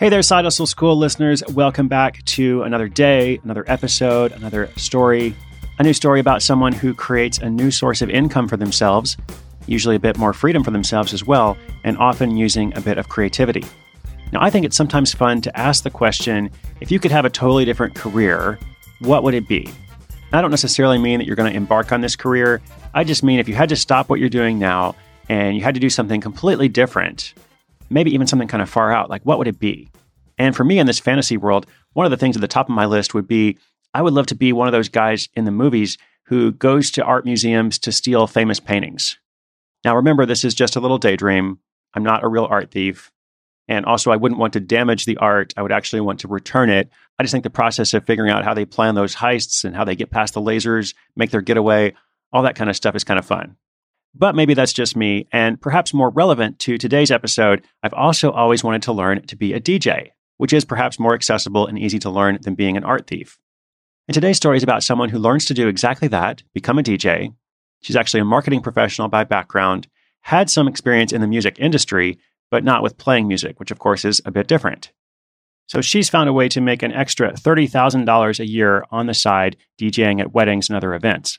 Hey there, Side Hustle School listeners. Welcome back to another day, another episode, another story. A new story about someone who creates a new source of income for themselves, usually a bit more freedom for themselves as well, and often using a bit of creativity. Now, I think it's sometimes fun to ask the question if you could have a totally different career, what would it be? I don't necessarily mean that you're going to embark on this career. I just mean if you had to stop what you're doing now and you had to do something completely different, maybe even something kind of far out, like what would it be? And for me in this fantasy world, one of the things at the top of my list would be I would love to be one of those guys in the movies who goes to art museums to steal famous paintings. Now, remember, this is just a little daydream. I'm not a real art thief. And also, I wouldn't want to damage the art. I would actually want to return it. I just think the process of figuring out how they plan those heists and how they get past the lasers, make their getaway, all that kind of stuff is kind of fun. But maybe that's just me. And perhaps more relevant to today's episode, I've also always wanted to learn to be a DJ, which is perhaps more accessible and easy to learn than being an art thief. And today's story is about someone who learns to do exactly that, become a DJ. She's actually a marketing professional by background, had some experience in the music industry, but not with playing music, which of course is a bit different. So she's found a way to make an extra $30,000 a year on the side DJing at weddings and other events.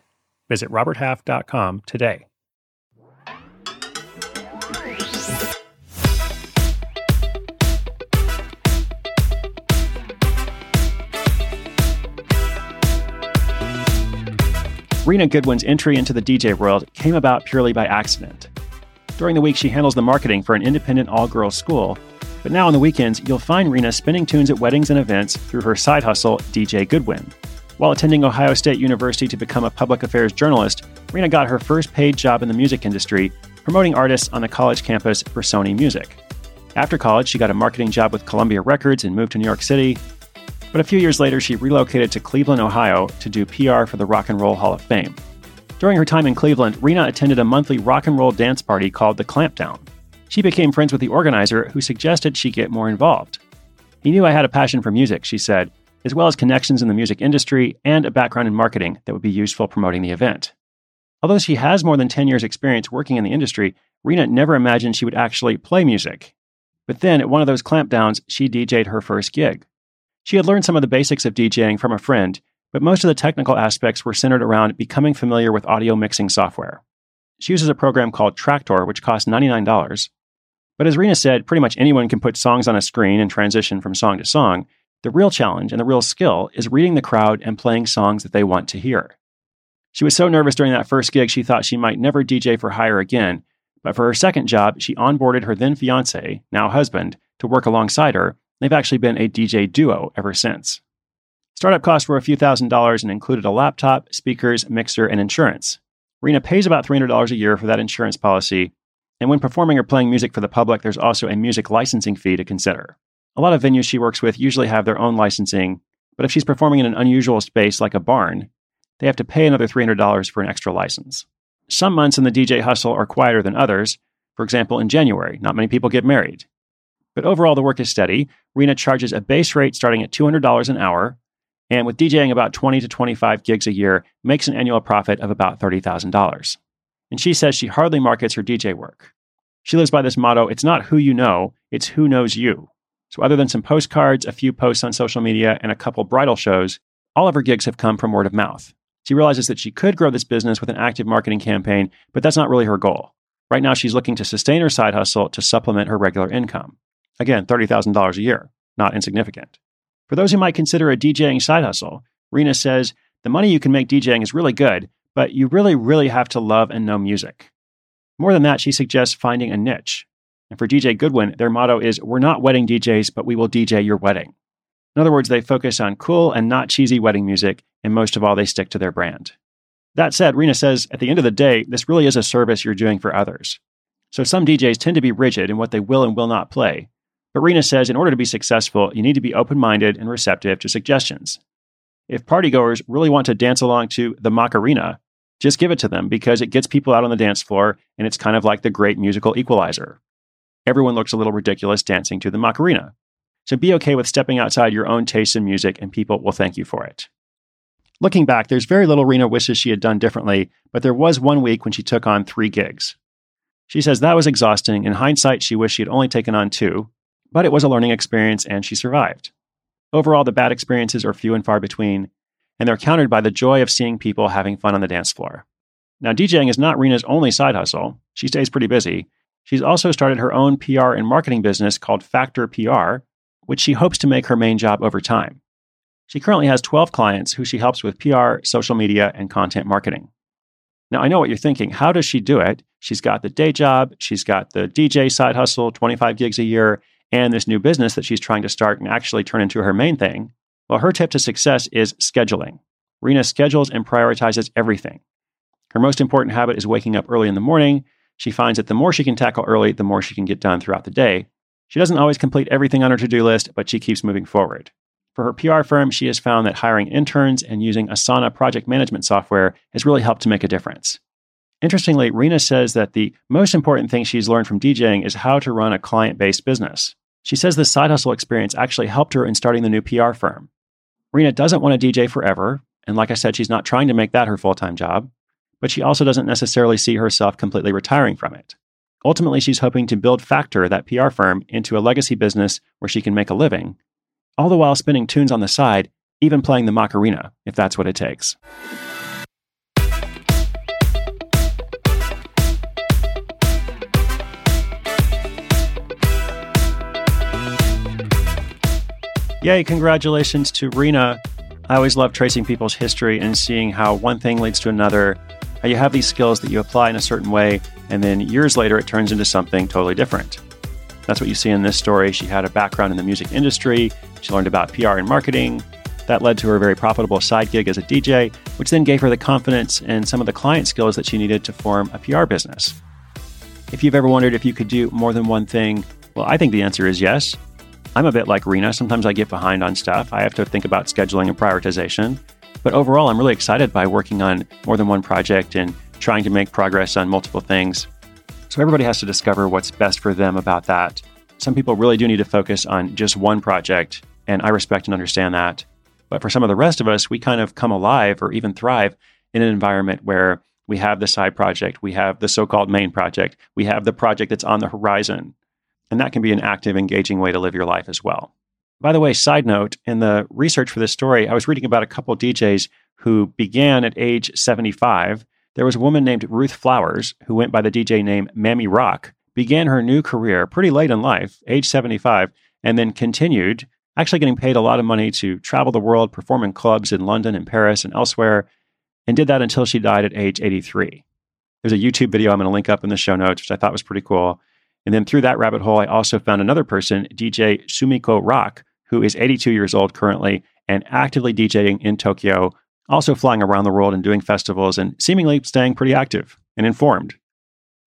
Visit roberthalf.com today. Rena Goodwin's entry into the DJ world came about purely by accident. During the week, she handles the marketing for an independent all girls school, but now on the weekends, you'll find Rena spinning tunes at weddings and events through her side hustle, DJ Goodwin. While attending Ohio State University to become a public affairs journalist, Rena got her first paid job in the music industry, promoting artists on the college campus for Sony Music. After college, she got a marketing job with Columbia Records and moved to New York City. But a few years later, she relocated to Cleveland, Ohio to do PR for the Rock and Roll Hall of Fame. During her time in Cleveland, Rena attended a monthly rock and roll dance party called the Clampdown. She became friends with the organizer, who suggested she get more involved. He knew I had a passion for music, she said, as well as connections in the music industry and a background in marketing that would be useful promoting the event. Although she has more than 10 years' experience working in the industry, Rena never imagined she would actually play music. But then, at one of those clampdowns, she DJ'd her first gig. She had learned some of the basics of DJing from a friend, but most of the technical aspects were centered around becoming familiar with audio mixing software. She uses a program called Traktor, which costs $99. But as Rena said, pretty much anyone can put songs on a screen and transition from song to song, the real challenge and the real skill is reading the crowd and playing songs that they want to hear. She was so nervous during that first gig, she thought she might never DJ for hire again. But for her second job, she onboarded her then fiance, now husband, to work alongside her. They've actually been a DJ duo ever since. Startup costs were a few thousand dollars and included a laptop, speakers, mixer, and insurance. Rena pays about $300 a year for that insurance policy. And when performing or playing music for the public, there's also a music licensing fee to consider. A lot of venues she works with usually have their own licensing, but if she's performing in an unusual space like a barn, they have to pay another $300 for an extra license. Some months in the DJ hustle are quieter than others. For example, in January, not many people get married. But overall, the work is steady. Rena charges a base rate starting at $200 an hour, and with DJing about 20 to 25 gigs a year, makes an annual profit of about $30,000. And she says she hardly markets her DJ work. She lives by this motto it's not who you know, it's who knows you. So, other than some postcards, a few posts on social media, and a couple bridal shows, all of her gigs have come from word of mouth. She realizes that she could grow this business with an active marketing campaign, but that's not really her goal. Right now, she's looking to sustain her side hustle to supplement her regular income. Again, $30,000 a year, not insignificant. For those who might consider a DJing side hustle, Rena says the money you can make DJing is really good, but you really, really have to love and know music. More than that, she suggests finding a niche. And for DJ Goodwin, their motto is We're not wedding DJs, but we will DJ your wedding. In other words, they focus on cool and not cheesy wedding music, and most of all, they stick to their brand. That said, Rena says at the end of the day, this really is a service you're doing for others. So some DJs tend to be rigid in what they will and will not play. But Rena says in order to be successful, you need to be open minded and receptive to suggestions. If partygoers really want to dance along to the Macarena, just give it to them because it gets people out on the dance floor and it's kind of like the great musical equalizer. Everyone looks a little ridiculous dancing to the Macarena. So be okay with stepping outside your own taste in music, and people will thank you for it. Looking back, there's very little Rena wishes she had done differently, but there was one week when she took on three gigs. She says that was exhausting. In hindsight, she wished she had only taken on two, but it was a learning experience and she survived. Overall, the bad experiences are few and far between, and they're countered by the joy of seeing people having fun on the dance floor. Now, DJing is not Rena's only side hustle. She stays pretty busy. She's also started her own PR and marketing business called Factor PR, which she hopes to make her main job over time. She currently has 12 clients who she helps with PR, social media, and content marketing. Now, I know what you're thinking. How does she do it? She's got the day job, she's got the DJ side hustle, 25 gigs a year, and this new business that she's trying to start and actually turn into her main thing. Well, her tip to success is scheduling. Rena schedules and prioritizes everything. Her most important habit is waking up early in the morning. She finds that the more she can tackle early, the more she can get done throughout the day. She doesn't always complete everything on her to do list, but she keeps moving forward. For her PR firm, she has found that hiring interns and using Asana project management software has really helped to make a difference. Interestingly, Rena says that the most important thing she's learned from DJing is how to run a client based business. She says the side hustle experience actually helped her in starting the new PR firm. Rena doesn't want to DJ forever, and like I said, she's not trying to make that her full time job, but she also doesn't necessarily see herself completely retiring from it. Ultimately, she's hoping to build Factor, that PR firm, into a legacy business where she can make a living, all the while spinning tunes on the side, even playing the Macarena, if that's what it takes. Yay, congratulations to Rena. I always love tracing people's history and seeing how one thing leads to another you have these skills that you apply in a certain way, and then years later it turns into something totally different. That's what you see in this story. She had a background in the music industry, she learned about PR and marketing. That led to her very profitable side gig as a DJ, which then gave her the confidence and some of the client skills that she needed to form a PR business. If you've ever wondered if you could do more than one thing, well, I think the answer is yes. I'm a bit like Rena. Sometimes I get behind on stuff. I have to think about scheduling and prioritization. But overall, I'm really excited by working on more than one project and trying to make progress on multiple things. So everybody has to discover what's best for them about that. Some people really do need to focus on just one project, and I respect and understand that. But for some of the rest of us, we kind of come alive or even thrive in an environment where we have the side project, we have the so called main project, we have the project that's on the horizon. And that can be an active, engaging way to live your life as well. By the way, side note, in the research for this story, I was reading about a couple DJs who began at age 75. There was a woman named Ruth Flowers who went by the DJ name Mamy Rock, began her new career pretty late in life, age 75, and then continued, actually getting paid a lot of money to travel the world, perform in clubs in London and Paris and elsewhere, and did that until she died at age 83. There's a YouTube video I'm going to link up in the show notes, which I thought was pretty cool. And then through that rabbit hole, I also found another person, DJ Sumiko Rock, who is 82 years old currently and actively DJing in Tokyo, also flying around the world and doing festivals and seemingly staying pretty active and informed.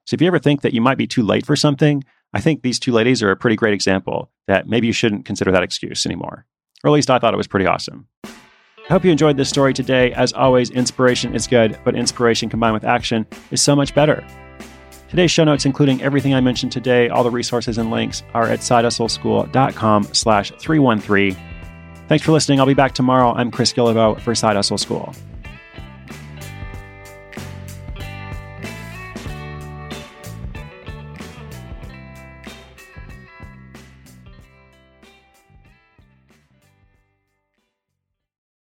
So if you ever think that you might be too late for something, I think these two ladies are a pretty great example that maybe you shouldn't consider that excuse anymore. Or at least I thought it was pretty awesome. I hope you enjoyed this story today. As always, inspiration is good, but inspiration combined with action is so much better. Today's show notes, including everything I mentioned today, all the resources and links are at sidehustleschool.com slash 313. Thanks for listening. I'll be back tomorrow. I'm Chris Guillebeau for Side Hustle School.